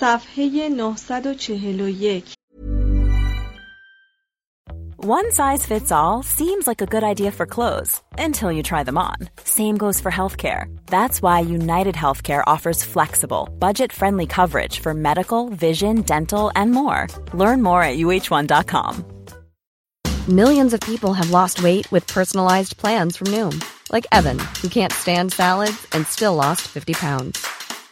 صفحه 941 One size fits all seems like a good idea for clothes until you try them on. Same goes for healthcare. That's why United Healthcare offers flexible, budget friendly coverage for medical, vision, dental, and more. Learn more at uh1.com. Millions of people have lost weight with personalized plans from Noom, like Evan, who can't stand salads and still lost 50 pounds.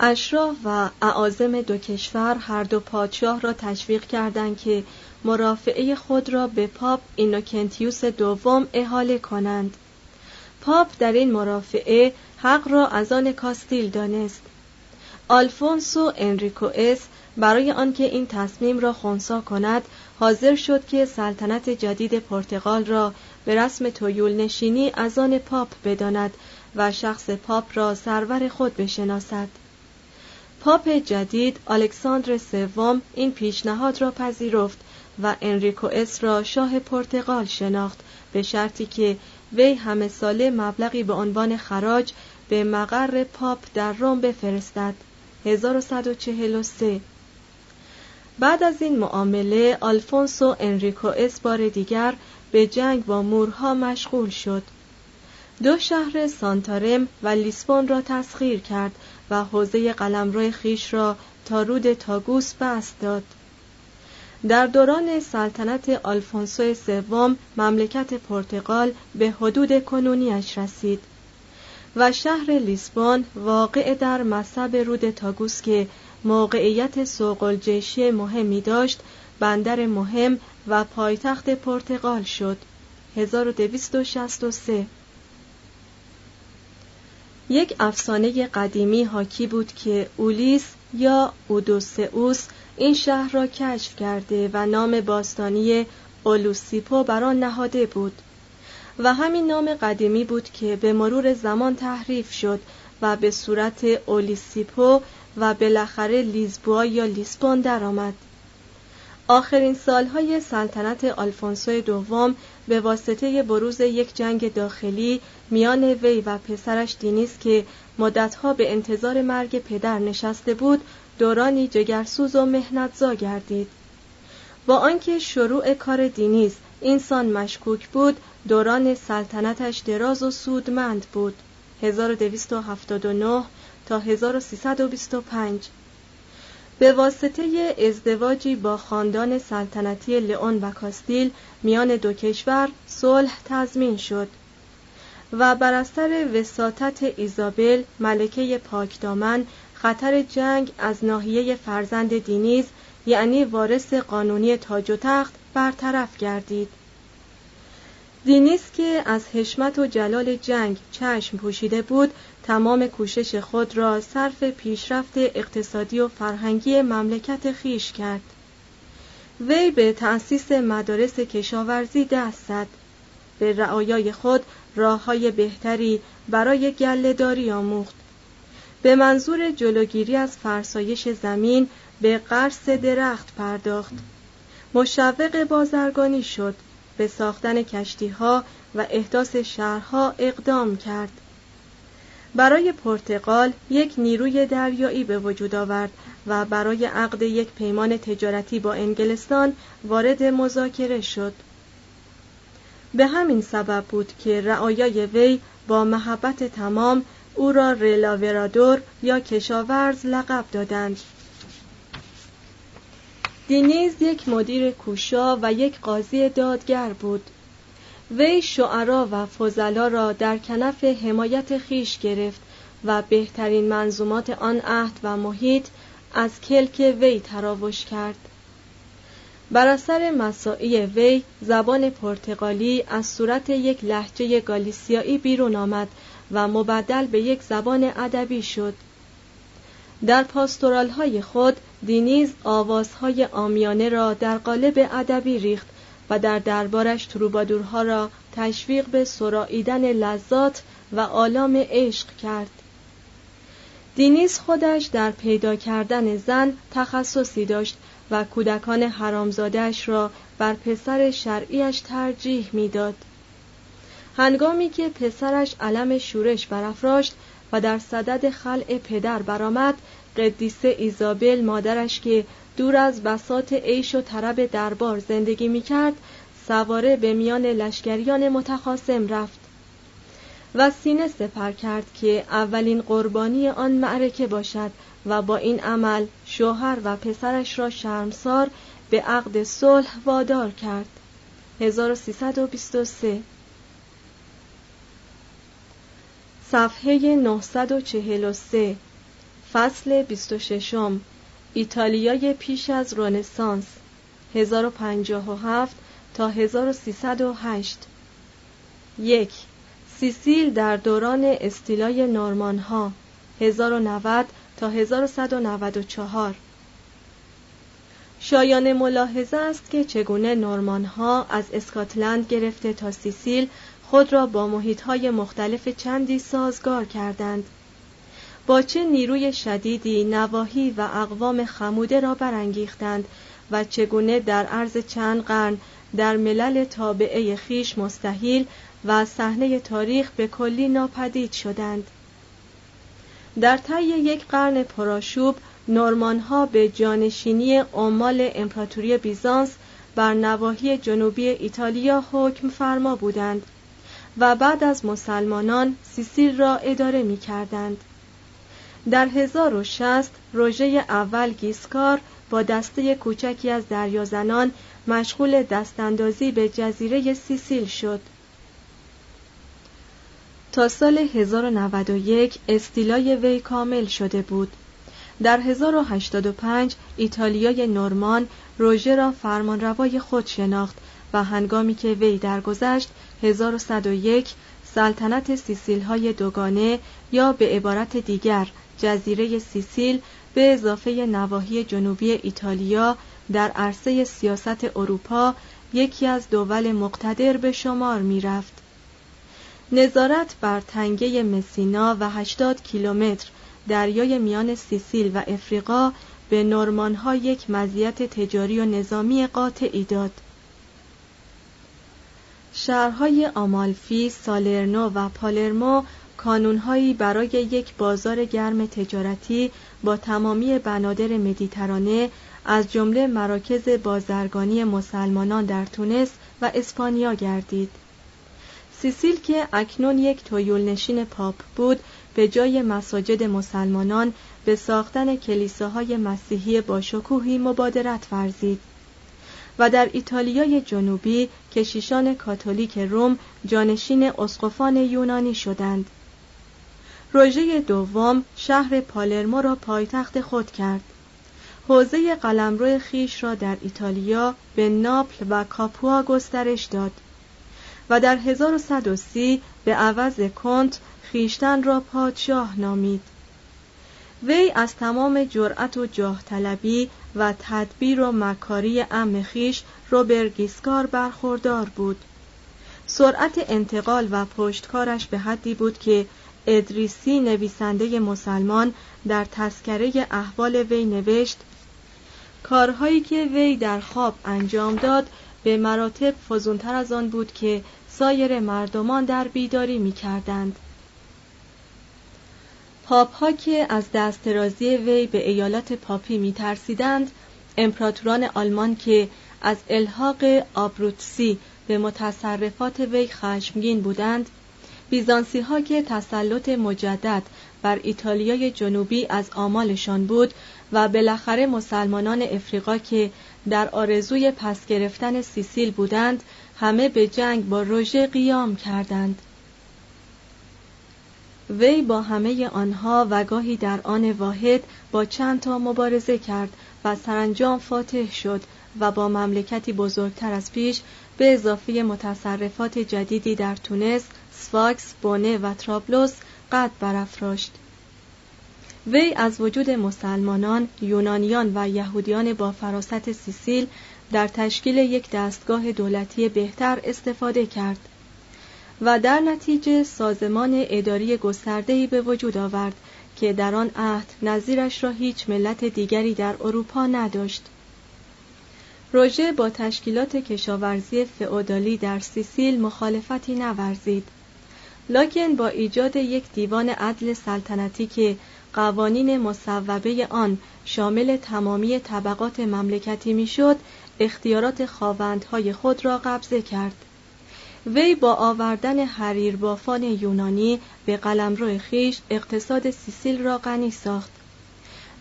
اشراف و اعاظم دو کشور هر دو پادشاه را تشویق کردند که مرافعه خود را به پاپ اینوکنتیوس دوم احاله کنند. پاپ در این مرافعه حق را از آن کاستیل دانست. آلفونسو انریکوئس برای آنکه این تصمیم را خونسا کند حاضر شد که سلطنت جدید پرتغال را به رسم تیول نشینی از آن پاپ بداند و شخص پاپ را سرور خود بشناسد. پاپ جدید الکساندر سوم این پیشنهاد را پذیرفت و انریکوئس را شاه پرتغال شناخت به شرطی که وی همه ساله مبلغی به عنوان خراج به مقر پاپ در روم بفرستد. 1143 بعد از این معامله آلفونسو انریکوئس بار دیگر به جنگ با مورها مشغول شد. دو شهر سانتارم و لیسبون را تسخیر کرد و حوزه قلمرو خیش را تا رود تاگوس بست داد. در دوران سلطنت آلفونسو سوم مملکت پرتغال به حدود کنونیش رسید و شهر لیسبون واقع در مصب رود تاگوس که موقعیت سوقلجشی مهمی داشت بندر مهم و پایتخت پرتغال شد. 1263 یک افسانه قدیمی حاکی بود که اولیس یا اودوسئوس این شهر را کشف کرده و نام باستانی اولوسیپو بر آن نهاده بود و همین نام قدیمی بود که به مرور زمان تحریف شد و به صورت اولیسیپو و بالاخره لیزبوا یا لیسبون درآمد. آخرین سالهای سلطنت آلفونسو دوم به واسطه بروز یک جنگ داخلی میان وی و پسرش دینیس که مدتها به انتظار مرگ پدر نشسته بود دورانی جگرسوز و مهنتزا گردید. با آنکه شروع کار دینیس اینسان مشکوک بود دوران سلطنتش دراز و سودمند بود. 1279 تا 1325 به واسطه ازدواجی با خاندان سلطنتی لئون و کاستیل میان دو کشور صلح تضمین شد و بر اثر وساطت ایزابل ملکه پاکدامن خطر جنگ از ناحیه فرزند دینیز یعنی وارث قانونی تاج و تخت برطرف گردید. دینیز که از حشمت و جلال جنگ چشم پوشیده بود تمام کوشش خود را صرف پیشرفت اقتصادی و فرهنگی مملکت خیش کرد. وی به تأسیس مدارس کشاورزی دست زد. به رعایای خود راه های بهتری برای گلهداری آموخت. به منظور جلوگیری از فرسایش زمین به قرص درخت پرداخت. مشوق بازرگانی شد. به ساختن کشتی ها و احداث شهرها اقدام کرد. برای پرتغال یک نیروی دریایی به وجود آورد و برای عقد یک پیمان تجارتی با انگلستان وارد مذاکره شد. به همین سبب بود که رعایای وی با محبت تمام او را رلاورادور یا کشاورز لقب دادند. دینیز یک مدیر کوشا و یک قاضی دادگر بود. وی شعرا و فضلا را در کنف حمایت خیش گرفت و بهترین منظومات آن عهد و محیط از کلک وی تراوش کرد. بر اثر مساعی وی زبان پرتغالی از صورت یک لحجه گالیسیایی بیرون آمد و مبدل به یک زبان ادبی شد. در پاستورال های خود دینیز آوازهای آمیانه را در قالب ادبی ریخت و در دربارش تروبادورها را تشویق به سراییدن لذات و آلام عشق کرد دینیز خودش در پیدا کردن زن تخصصی داشت و کودکان حرامزادش را بر پسر شرعیش ترجیح می‌داد. هنگامی که پسرش علم شورش برافراشت و در صدد خلع پدر برآمد قدیسه ایزابل مادرش که دور از بسات عیش و طرب دربار زندگی می‌کرد سواره به میان لشکریان متخاسم رفت و سینه سپر کرد که اولین قربانی آن معرکه باشد و با این عمل شوهر و پسرش را شرمسار به عقد صلح وادار کرد. 1323 صفحه 943 فصل 26 ایتالیای پیش از رنسانس 1057 تا 1308 یک سیسیل در دوران استیلای نورمان ها 1090 تا 1194 شایان ملاحظه است که چگونه نورمان ها از اسکاتلند گرفته تا سیسیل خود را با محیط های مختلف چندی سازگار کردند. با چه نیروی شدیدی نواحی و اقوام خموده را برانگیختند و چگونه در عرض چند قرن در ملل تابعه خیش مستحیل و صحنه تاریخ به کلی ناپدید شدند در طی یک قرن پراشوب نورمانها به جانشینی عمال امپراتوری بیزانس بر نواحی جنوبی ایتالیا حکم فرما بودند و بعد از مسلمانان سیسیل را اداره می کردند. در 1060 روژه اول گیسکار با دسته کوچکی از دریازنان مشغول دستاندازی به جزیره سیسیل شد. تا سال 1091 استیلای وی کامل شده بود. در 1085 ایتالیای نورمان روژه را فرمانروای خود شناخت و هنگامی که وی درگذشت 1101 سلطنت سیسیل های دوگانه یا به عبارت دیگر جزیره سیسیل به اضافه نواحی جنوبی ایتالیا در عرصه سیاست اروپا یکی از دول مقتدر به شمار می رفت. نظارت بر تنگه مسینا و 80 کیلومتر دریای میان سیسیل و افریقا به نورمانها یک مزیت تجاری و نظامی قاطعی داد. شهرهای آمالفی، سالرنو و پالرمو کانونهایی برای یک بازار گرم تجارتی با تمامی بنادر مدیترانه از جمله مراکز بازرگانی مسلمانان در تونس و اسپانیا گردید. سیسیل که اکنون یک تویول نشین پاپ بود به جای مساجد مسلمانان به ساختن کلیساهای مسیحی با شکوهی مبادرت ورزید و در ایتالیای جنوبی کشیشان کاتولیک روم جانشین اسقفان یونانی شدند پروژه دوم شهر پالرمو را پایتخت خود کرد. حوزه قلمرو خیش را در ایتالیا به ناپل و کاپوا گسترش داد و در 1130 به عوض کنت خیشتن را پادشاه نامید. وی از تمام جرأت و جاه طلبی و تدبیر و مکاری ام خیش روبرگیسکار برخوردار بود. سرعت انتقال و پشتکارش به حدی بود که ادریسی نویسنده مسلمان در تذکره احوال وی نوشت کارهایی که وی در خواب انجام داد به مراتب فزونتر از آن بود که سایر مردمان در بیداری می کردند. پاپ ها که از دسترازی وی به ایالات پاپی می ترسیدند، امپراتوران آلمان که از الحاق آبروتسی به متصرفات وی خشمگین بودند بیزانسی ها که تسلط مجدد بر ایتالیای جنوبی از آمالشان بود و بالاخره مسلمانان افریقا که در آرزوی پس گرفتن سیسیل بودند همه به جنگ با روژه قیام کردند. وی با همه آنها و گاهی در آن واحد با چند تا مبارزه کرد و سرانجام فاتح شد و با مملکتی بزرگتر از پیش به اضافه متصرفات جدیدی در تونس، سفاکس، بونه و ترابلوس قد برافراشت. وی از وجود مسلمانان، یونانیان و یهودیان با فراست سیسیل در تشکیل یک دستگاه دولتی بهتر استفاده کرد و در نتیجه سازمان اداری گسترده‌ای به وجود آورد که در آن عهد نظیرش را هیچ ملت دیگری در اروپا نداشت. روژه با تشکیلات کشاورزی فئودالی در سیسیل مخالفتی نورزید لکن با ایجاد یک دیوان عدل سلطنتی که قوانین مصوبه آن شامل تمامی طبقات مملکتی می‌شد اختیارات خواوندهای خود را قبضه کرد. وی با آوردن حریر بافان یونانی به قلمرو خیش اقتصاد سیسیل را غنی ساخت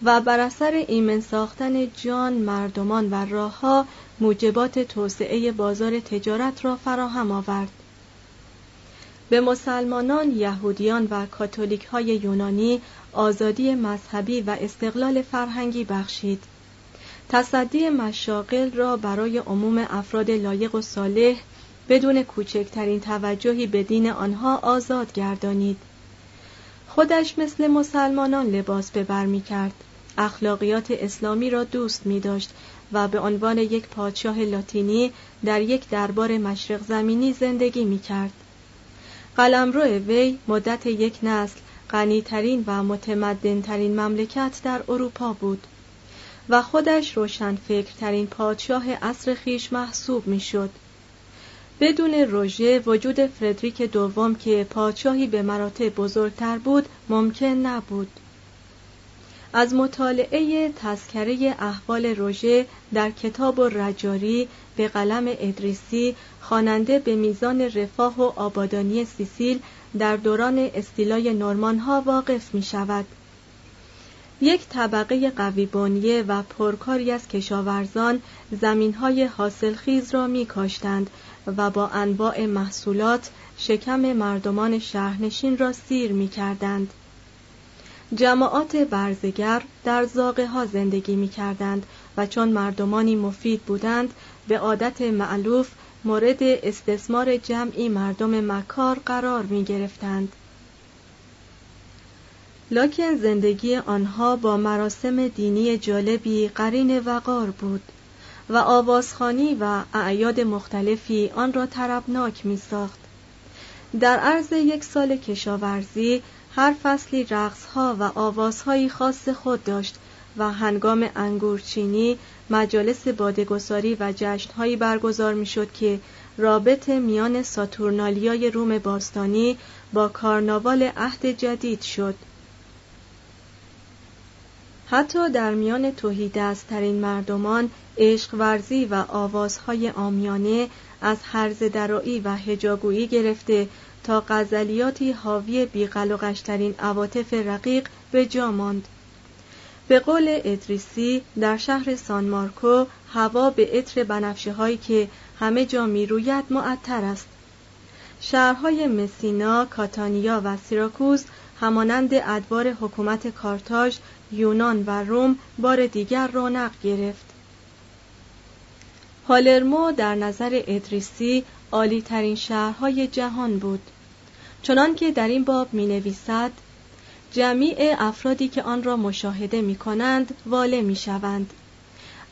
و بر اثر ایمن ساختن جان مردمان و راهها موجبات توسعه بازار تجارت را فراهم آورد. به مسلمانان، یهودیان و کاتولیک های یونانی آزادی مذهبی و استقلال فرهنگی بخشید. تصدی مشاقل را برای عموم افراد لایق و صالح بدون کوچکترین توجهی به دین آنها آزاد گردانید. خودش مثل مسلمانان لباس به بر می کرد. اخلاقیات اسلامی را دوست می داشت و به عنوان یک پادشاه لاتینی در یک دربار مشرق زمینی زندگی می کرد. قلمرو وی مدت یک نسل غنیترین و متمدنترین مملکت در اروپا بود و خودش روشنفکرترین پادشاه عصر خیش محسوب می‌شد. بدون روژه وجود فردریک دوم که پادشاهی به مراتب بزرگتر بود ممکن نبود. از مطالعه تذکره احوال روژه در کتاب و رجاری به قلم ادریسی خواننده به میزان رفاه و آبادانی سیسیل در دوران استیلای نورمان ها واقف می شود. یک طبقه قوی و پرکاری از کشاورزان زمین های حاصلخیز را می کاشتند و با انواع محصولات شکم مردمان شهرنشین را سیر می کردند. جماعات برزگر در زاغه ها زندگی می کردند و چون مردمانی مفید بودند به عادت معلوف مورد استثمار جمعی مردم مکار قرار می گرفتند. لکن زندگی آنها با مراسم دینی جالبی قرین وقار بود و آوازخانی و اعیاد مختلفی آن را طربناک می ساخت. در عرض یک سال کشاورزی هر فصلی رقصها و آوازهایی خاص خود داشت و هنگام انگورچینی مجالس بادگساری و جشنهایی برگزار می‌شد که رابط میان ساتورنالیای روم باستانی با کارناوال عهد جدید شد. حتی در میان توهیدسترین مردمان عشق ورزی و آوازهای آمیانه از حرز درایی و هجاگویی گرفته تا غزلیاتی حاوی بیقلقشترین عواطف رقیق به جا ماند. به قول ادریسی در شهر سان مارکو هوا به عطر بنفشه هایی که همه جا می روید معطر است. شهرهای مسینا، کاتانیا و سیراکوز همانند ادوار حکومت کارتاژ یونان و روم بار دیگر رونق گرفت. پالرمو در نظر ادریسی عالی ترین شهرهای جهان بود. چنانکه در این باب می نویسد جمیع افرادی که آن را مشاهده می کنند واله می شوند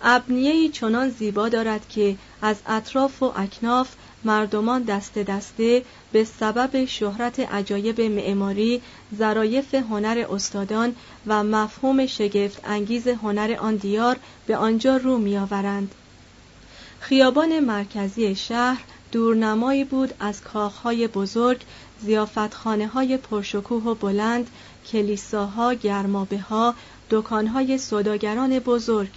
ابنیهی چنان زیبا دارد که از اطراف و اکناف مردمان دست دسته به سبب شهرت عجایب معماری ظرایف هنر استادان و مفهوم شگفت انگیز هنر آن دیار به آنجا رو میآورند. خیابان مرکزی شهر دورنمایی بود از کاخهای بزرگ زیافتخانه های پرشکوه و بلند کلیساها گرمابه ها دکانهای صداگران بزرگ.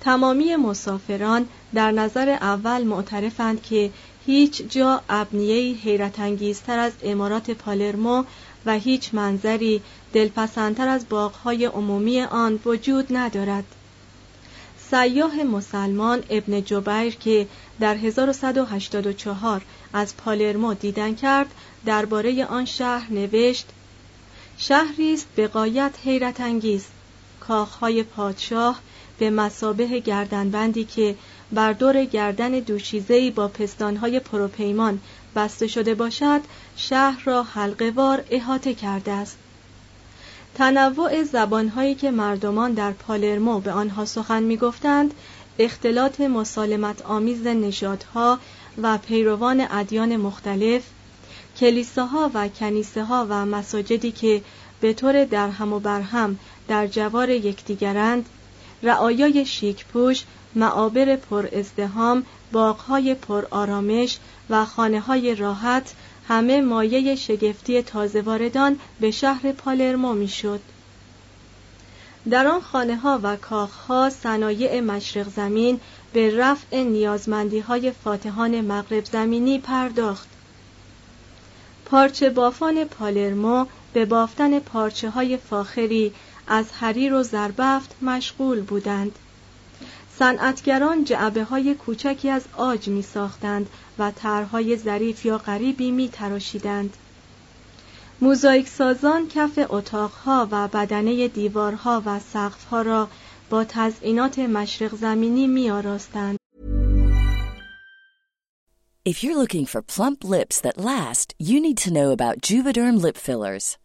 تمامی مسافران در نظر اول معترفند که هیچ جا ابنیهی حیرت انگیزتر از امارات پالرمو و هیچ منظری دلپسندتر از باغهای عمومی آن وجود ندارد. سیاه مسلمان ابن جبیر که در 1184 از پالرمو دیدن کرد درباره آن شهر نوشت شهری است به قایت حیرت انگیز کاخهای پادشاه به مسابه گردنبندی که بر دور گردن دوشیزهی با پستانهای پروپیمان بسته شده باشد شهر را حلقوار احاطه کرده است. تنوع زبانهایی که مردمان در پالرمو به آنها سخن می‌گفتند اختلاط مسالمت آمیز نژادها و پیروان ادیان مختلف کلیساها و کنیسه ها و مساجدی که به طور درهم و برهم در جوار یکدیگرند رعایای شیکپوش معابر پر ازدهام باغهای پر آرامش و خانه های راحت همه مایه شگفتی تازه واردان به شهر پالرمو می‌شد. در آن خانه ها و کاخ ها صنایع مشرق زمین به رفع نیازمندی های فاتحان مغرب زمینی پرداخت پارچه بافان پالرمو به بافتن پارچه های فاخری از حریر و زربفت مشغول بودند صنعتگران جعبه های کوچکی از آج می ساختند و طرحهای ظریف یا غریبی می تراشیدند. موزاییک سازان کف اتاقها و بدنه دیوارها و سقفها را با تزئینات مشرق زمینی می آراستند. If you're looking for plump lips that last, you need to know about Juvederm lip fillers.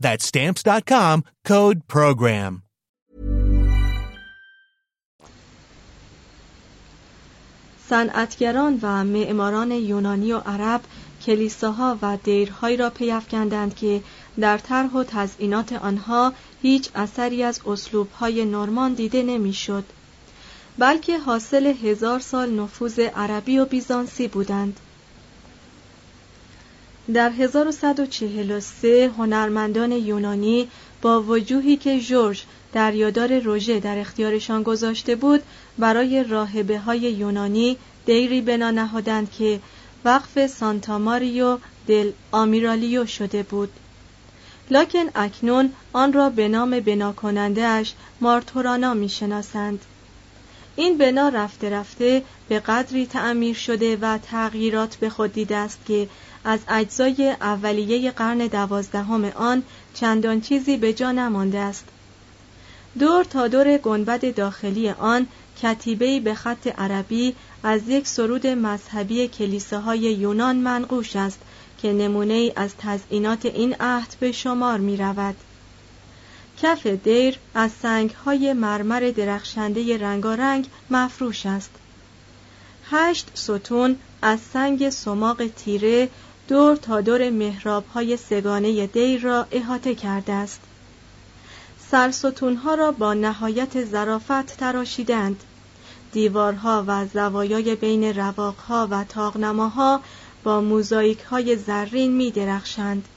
That's stamps.com code program. صنعتگران و معماران یونانی و عرب کلیساها و دیرهایی را پیافکندند که در طرح و تزئینات آنها هیچ اثری از اسلوبهای نورمان دیده نمی‌شد بلکه حاصل هزار سال نفوذ عربی و بیزانسی بودند در 1143 هنرمندان یونانی با وجوهی که جورج دریادار روژه در اختیارشان گذاشته بود برای راهبه های یونانی دیری بنا نهادند که وقف سانتا ماریو دل آمیرالیو شده بود. لکن اکنون آن را به نام بنا کنندهش مارتورانا می‌شناسند. این بنا رفته رفته به قدری تعمیر شده و تغییرات به خود دیده است که از اجزای اولیه قرن دوازدهم آن چندان چیزی به جا نمانده است دور تا دور گنبد داخلی آن کتیبه‌ای به خط عربی از یک سرود مذهبی کلیساهای یونان منقوش است که نمونه از تزئینات این عهد به شمار می رود. کف دیر از سنگهای مرمر درخشنده رنگارنگ مفروش است. هشت ستون از سنگ سماق تیره دور تا دور محراب های سگانه دیر را احاطه کرده است. سرستونها را با نهایت ظرافت تراشیدند. دیوارها و زوایای بین رواقها و تاغنماها با موزاییک های زرین می درخشند.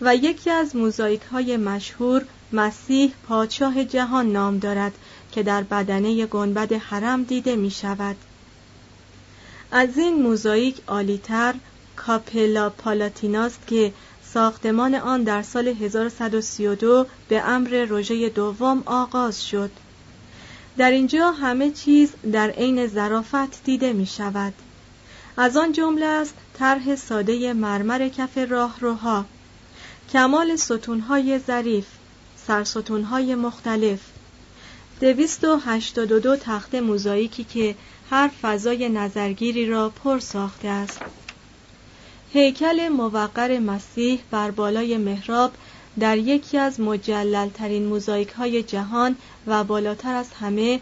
و یکی از موزاییک های مشهور مسیح پادشاه جهان نام دارد که در بدنه گنبد حرم دیده می شود. از این موزاییک آلیتر کاپلا پالاتیناست که ساختمان آن در سال 1132 به امر روژه دوم آغاز شد. در اینجا همه چیز در عین ظرافت دیده می شود. از آن جمله است طرح ساده مرمر کف راهروها کمال ستونهای ظریف سرستونهای مختلف دویست و هشتاد و دو تخت موزاییکی که هر فضای نظرگیری را پر ساخته است هیکل موقر مسیح بر بالای محراب در یکی از مجللترین موزاییک های جهان و بالاتر از همه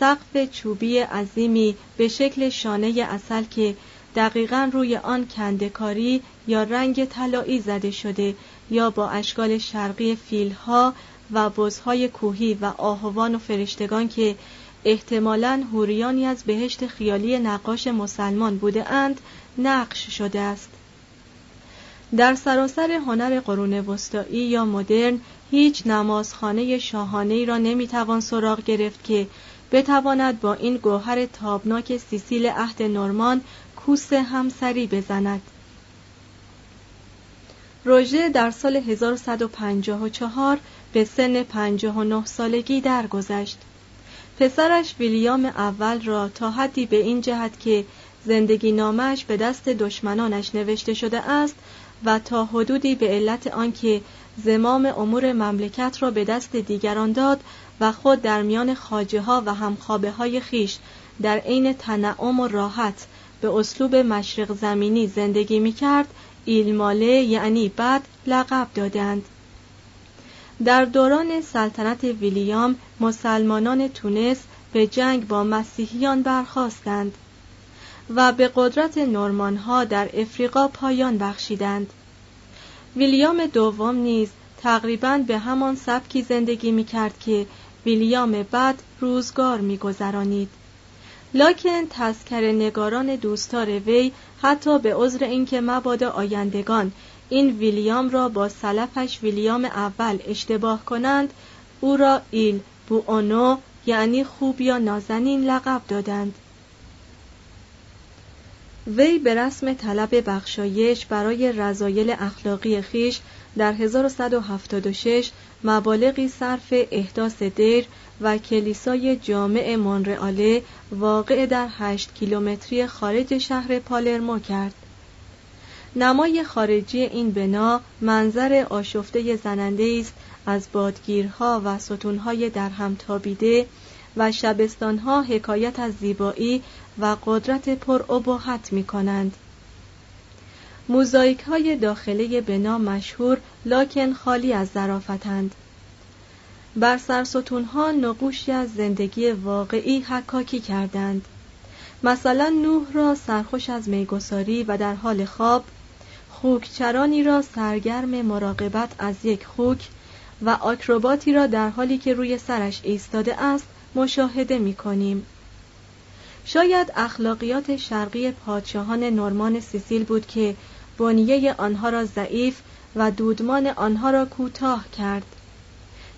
سقف چوبی عظیمی به شکل شانه اصل که دقیقا روی آن کندکاری یا رنگ طلایی زده شده یا با اشکال شرقی فیلها و بزهای کوهی و آهوان و فرشتگان که احتمالا هوریانی از بهشت خیالی نقاش مسلمان بوده اند نقش شده است. در سراسر هنر قرون وسطایی یا مدرن هیچ نمازخانه شاهانه را نمی‌توان سراغ گرفت که بتواند با این گوهر تابناک سیسیل عهد نورمان کوس همسری بزند روژه در سال 1154 به سن 59 سالگی درگذشت. پسرش ویلیام اول را تا حدی به این جهت که زندگی نامش به دست دشمنانش نوشته شده است و تا حدودی به علت آنکه زمام امور مملکت را به دست دیگران داد و خود در میان خاجه ها و همخوابه های خیش در عین تنعم و راحت به اسلوب مشرق زمینی زندگی می کرد ایلماله یعنی بد لقب دادند. در دوران سلطنت ویلیام مسلمانان تونس به جنگ با مسیحیان برخواستند و به قدرت نورمانها در افریقا پایان بخشیدند ویلیام دوم نیز تقریبا به همان سبکی زندگی می کرد که ویلیام بد روزگار می گذرانید. لاکن تذکر نگاران دوستار وی حتی به عذر اینکه مبادا آیندگان این ویلیام را با سلفش ویلیام اول اشتباه کنند او را ایل بو یعنی خوب یا نازنین لقب دادند وی به رسم طلب بخشایش برای رضایل اخلاقی خیش در 1176 مبالغی صرف احداث دیر و کلیسای جامع مونرئاله واقع در 8 کیلومتری خارج شهر پالرمو کرد. نمای خارجی این بنا منظر آشفته زننده است از بادگیرها و ستونهای در هم تابیده و شبستانها حکایت از زیبایی و قدرت پر ابهت می کنند. موزاییک های داخله بنا مشهور لاکن خالی از ظرافتند. بر سرستونها نقوشی از زندگی واقعی حکاکی کردند. مثلا نوح را سرخوش از میگساری و در حال خواب خوکچرانی را سرگرم مراقبت از یک خوک و آکروباتی را در حالی که روی سرش ایستاده است مشاهده می کنیم. شاید اخلاقیات شرقی پادشاهان نورمان سیسیل بود که بنیه آنها را ضعیف و دودمان آنها را کوتاه کرد.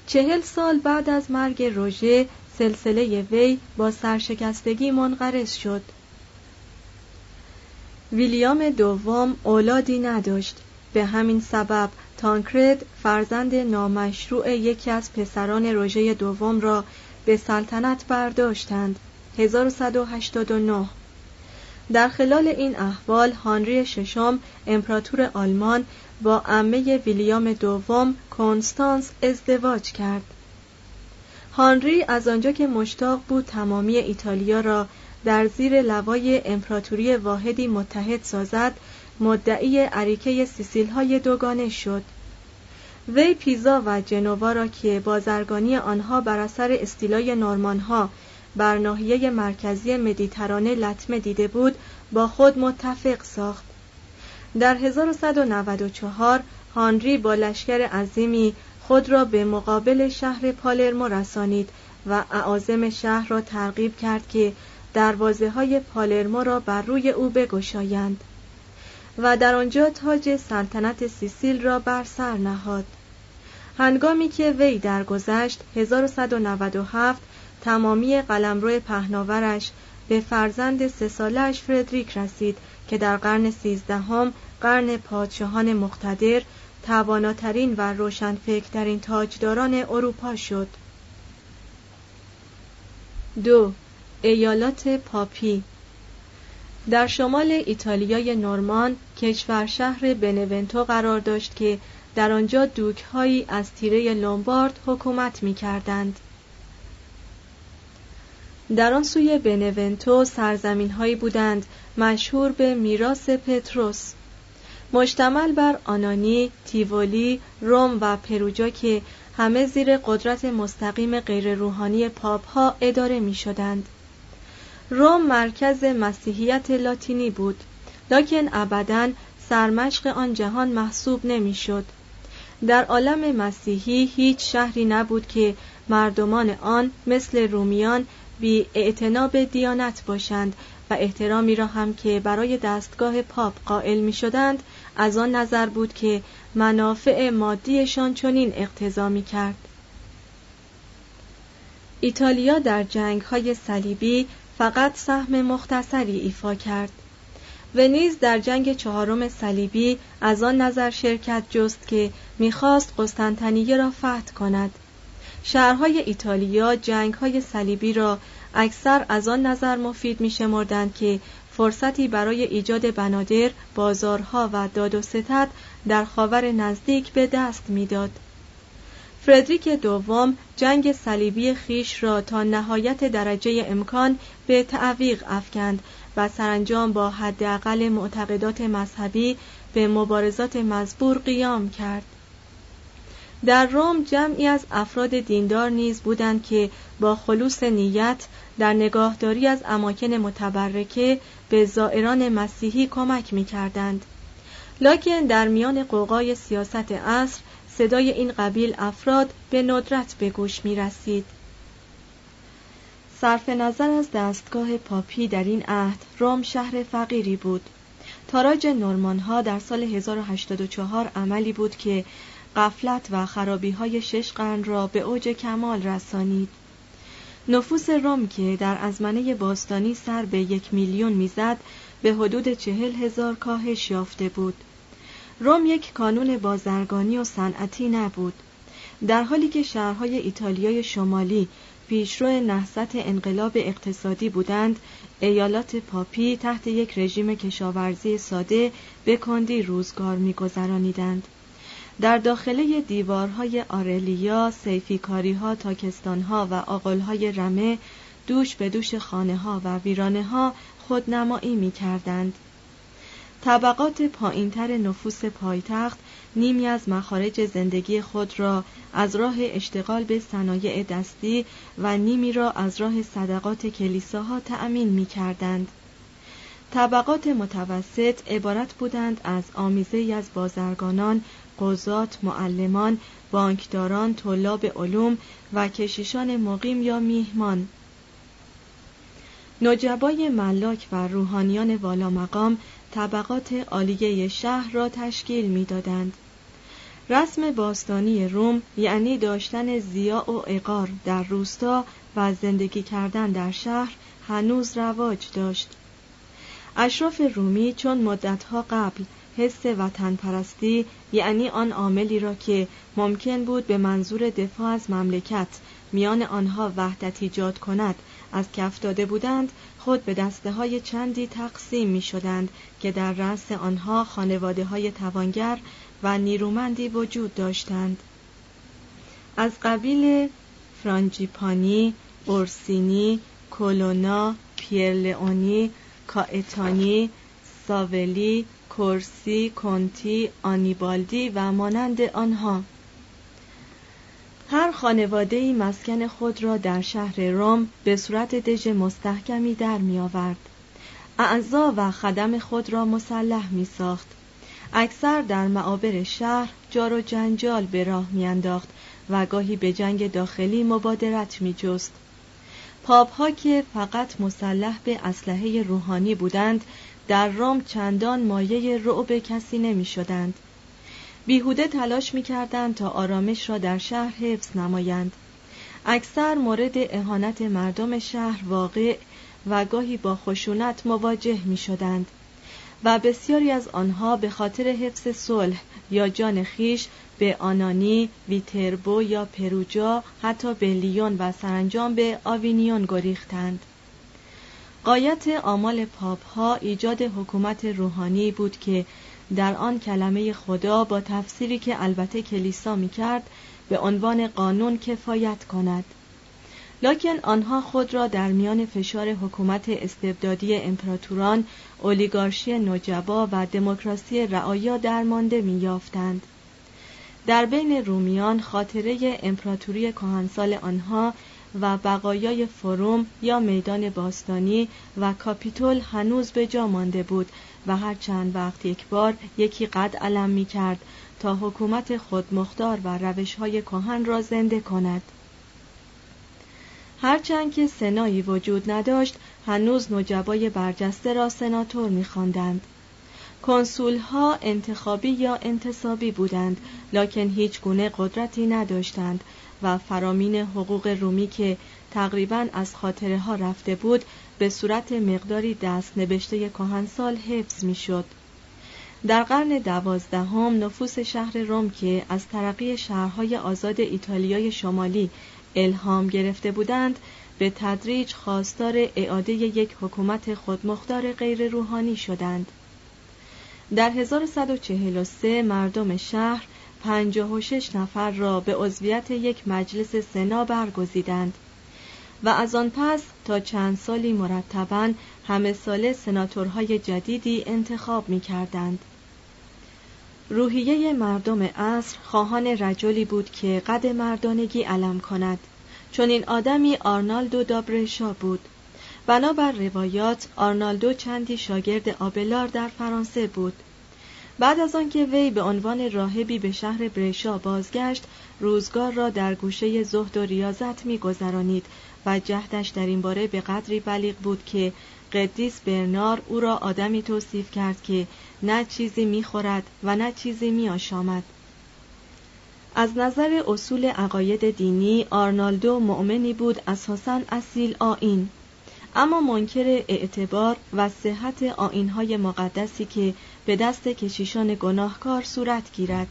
چهل سال بعد از مرگ روژه سلسله وی با سرشکستگی منقرض شد. ویلیام دوم اولادی نداشت. به همین سبب تانکرد فرزند نامشروع یکی از پسران روژه دوم را به سلطنت برداشتند. 1189 در خلال این احوال هانری ششم امپراتور آلمان با عمه ویلیام دوم کنستانس ازدواج کرد. هانری از آنجا که مشتاق بود تمامی ایتالیا را در زیر لوای امپراتوری واحدی متحد سازد مدعی عریکه سیسیل های دوگانه شد. وی پیزا و جنوا را که بازرگانی آنها بر اثر استیلای نورمان ها بر ناحیه مرکزی مدیترانه لطمه دیده بود با خود متفق ساخت. در 1194 هانری با لشکر عظیمی خود را به مقابل شهر پالرمو رسانید و اعاظم شهر را ترغیب کرد که دروازه های پالرمو را بر روی او بگشایند و در آنجا تاج سلطنت سیسیل را بر سر نهاد. هنگامی که وی درگذشت 1197 تمامی قلمرو پهناورش به فرزند سه سالش فردریک رسید که در قرن سیزدهم قرن پادشاهان مقتدر تواناترین و روشنفکرترین تاجداران اروپا شد دو ایالات پاپی در شمال ایتالیای نورمان کشور شهر بنونتو قرار داشت که در آنجا دوکهایی از تیره لومبارد حکومت می کردند. در آن سوی بنونتو سرزمین هایی بودند مشهور به میراث پتروس مشتمل بر آنانی، تیوولی، روم و پروجا که همه زیر قدرت مستقیم غیر روحانی پاپ ها اداره می شدند. روم مرکز مسیحیت لاتینی بود لکن ابدا سرمشق آن جهان محسوب نمی‌شد. در عالم مسیحی هیچ شهری نبود که مردمان آن مثل رومیان بی اعتناب دیانت باشند و احترامی را هم که برای دستگاه پاپ قائل می شدند از آن نظر بود که منافع مادیشان چنین اقتضا می کرد ایتالیا در جنگ های صلیبی فقط سهم مختصری ایفا کرد. و نیز در جنگ چهارم صلیبی از آن نظر شرکت جست که می‌خواست قسطنطنیه را فتح کند. شهرهای ایتالیا جنگ های صلیبی را اکثر از آن نظر مفید می شمردند که فرصتی برای ایجاد بنادر، بازارها و داد و ستد در خاور نزدیک به دست می‌داد. فردریک دوم جنگ صلیبی خیش را تا نهایت درجه امکان به تعویق افکند و سرانجام با حداقل معتقدات مذهبی به مبارزات مزبور قیام کرد. در روم جمعی از افراد دیندار نیز بودند که با خلوص نیت در نگاهداری از اماکن متبرکه به زائران مسیحی کمک می کردند. لکن در میان قوقای سیاست عصر صدای این قبیل افراد به ندرت به گوش می رسید. صرف نظر از دستگاه پاپی در این عهد روم شهر فقیری بود. تاراج نورمان ها در سال 1084 عملی بود که قفلت و خرابی های شش قرن را به اوج کمال رسانید. نفوس روم که در ازمنه باستانی سر به یک میلیون می‌زد به حدود چهل هزار کاهش یافته بود. روم یک کانون بازرگانی و صنعتی نبود. در حالی که شهرهای ایتالیای شمالی پیشرو نهضت انقلاب اقتصادی بودند ایالات پاپی تحت یک رژیم کشاورزی ساده به کندی روزگار میگذرانیدند. در داخله دیوارهای آرلیا، سیفیکاری ها، تاکستان ها و آقل رمه دوش به دوش خانه ها و ویرانه ها خودنمایی می کردند. طبقات پایینتر نفوس پایتخت نیمی از مخارج زندگی خود را از راه اشتغال به صنایع دستی و نیمی را از راه صدقات کلیساها تأمین می کردند. طبقات متوسط عبارت بودند از آمیزه از بازرگانان، قضات، معلمان، بانکداران، طلاب علوم و کشیشان مقیم یا میهمان نجبای ملاک و روحانیان والا مقام طبقات عالیه شهر را تشکیل می‌دادند. رسم باستانی روم یعنی داشتن زیا و اقار در روستا و زندگی کردن در شهر هنوز رواج داشت اشراف رومی چون مدتها قبل حس وطن پرستی یعنی آن عاملی را که ممکن بود به منظور دفاع از مملکت میان آنها وحدت ایجاد کند از کف داده بودند خود به دسته های چندی تقسیم می شدند که در رأس آنها خانواده های توانگر و نیرومندی وجود داشتند. از قبیل فرانجیپانی، اورسینی، کولونا، پیرلئونی، کائتانی، ساولی، کورسی، کنتی، آنیبالدی و مانند آنها هر خانواده ای مسکن خود را در شهر روم به صورت دژ مستحکمی در می آورد. اعضا و خدم خود را مسلح می ساخت. اکثر در معابر شهر جار و جنجال به راه میانداخت و گاهی به جنگ داخلی مبادرت می جست. پاپ ها که فقط مسلح به اسلحه روحانی بودند در روم چندان مایه رعب کسی نمی شدند. بیهوده تلاش می کردند تا آرامش را در شهر حفظ نمایند. اکثر مورد اهانت مردم شهر واقع و گاهی با خشونت مواجه می شدند. و بسیاری از آنها به خاطر حفظ صلح یا جان خیش به آنانی، ویتربو یا پروجا حتی به لیون و سرانجام به آوینیون گریختند. قایت آمال پاپ ها ایجاد حکومت روحانی بود که در آن کلمه خدا با تفسیری که البته کلیسا می کرد به عنوان قانون کفایت کند. لکن آنها خود را در میان فشار حکومت استبدادی امپراتوران، اولیگارشی نجبا و دموکراسی رعایا درمانده میافتند. در بین رومیان خاطره امپراتوری کهنسال آنها و بقایای فروم یا میدان باستانی و کاپیتول هنوز به جا مانده بود و هر چند وقت یک بار یکی قد علم می کرد تا حکومت خودمختار و روش های کهن را زنده کند. هرچند که سنایی وجود نداشت هنوز نجبای برجسته را سناتور میخواندند کنسول ها انتخابی یا انتصابی بودند لکن هیچ گونه قدرتی نداشتند و فرامین حقوق رومی که تقریبا از خاطره ها رفته بود به صورت مقداری دست نبشته کهنسال حفظ می‌شد. در قرن دوازدهم نفوس شهر روم که از ترقی شهرهای آزاد ایتالیای شمالی الهام گرفته بودند به تدریج خواستار اعاده یک حکومت خودمختار غیر روحانی شدند در 1143 مردم شهر 56 نفر را به عضویت یک مجلس سنا برگزیدند و از آن پس تا چند سالی مرتبا همه ساله سناتورهای جدیدی انتخاب می کردند. روحیه مردم عصر خواهان رجلی بود که قد مردانگی علم کند چون این آدمی آرنالدو دابرشا بود بنابر روایات آرنالدو چندی شاگرد آبلار در فرانسه بود. بعد از آنکه وی به عنوان راهبی به شهر برشا بازگشت روزگار را در گوشه زهد و ریاضت میگذرانید و جهدش در این باره به قدری بلیغ بود که قدیس برنار او را آدمی توصیف کرد که نه چیزی می‌خورد و نه چیزی میآشامد. از نظر اصول عقاید دینی آرنالدو مؤمنی بود اساسا اصیل آین اما منکر اعتبار و صحت آینهای مقدسی که به دست کشیشان گناهکار صورت گیرد.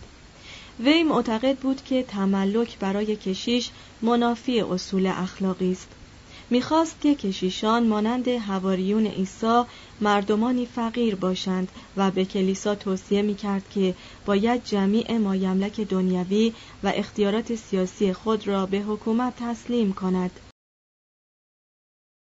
وی معتقد بود که تملک برای کشیش منافی اصول اخلاقی است. می‌خواست که کشیشان مانند هواریون عیسی مردمانی فقیر باشند و به کلیسا توصیه می‌کرد که باید جمیع مایملک دنیوی و اختیارات سیاسی خود را به حکومت تسلیم کند.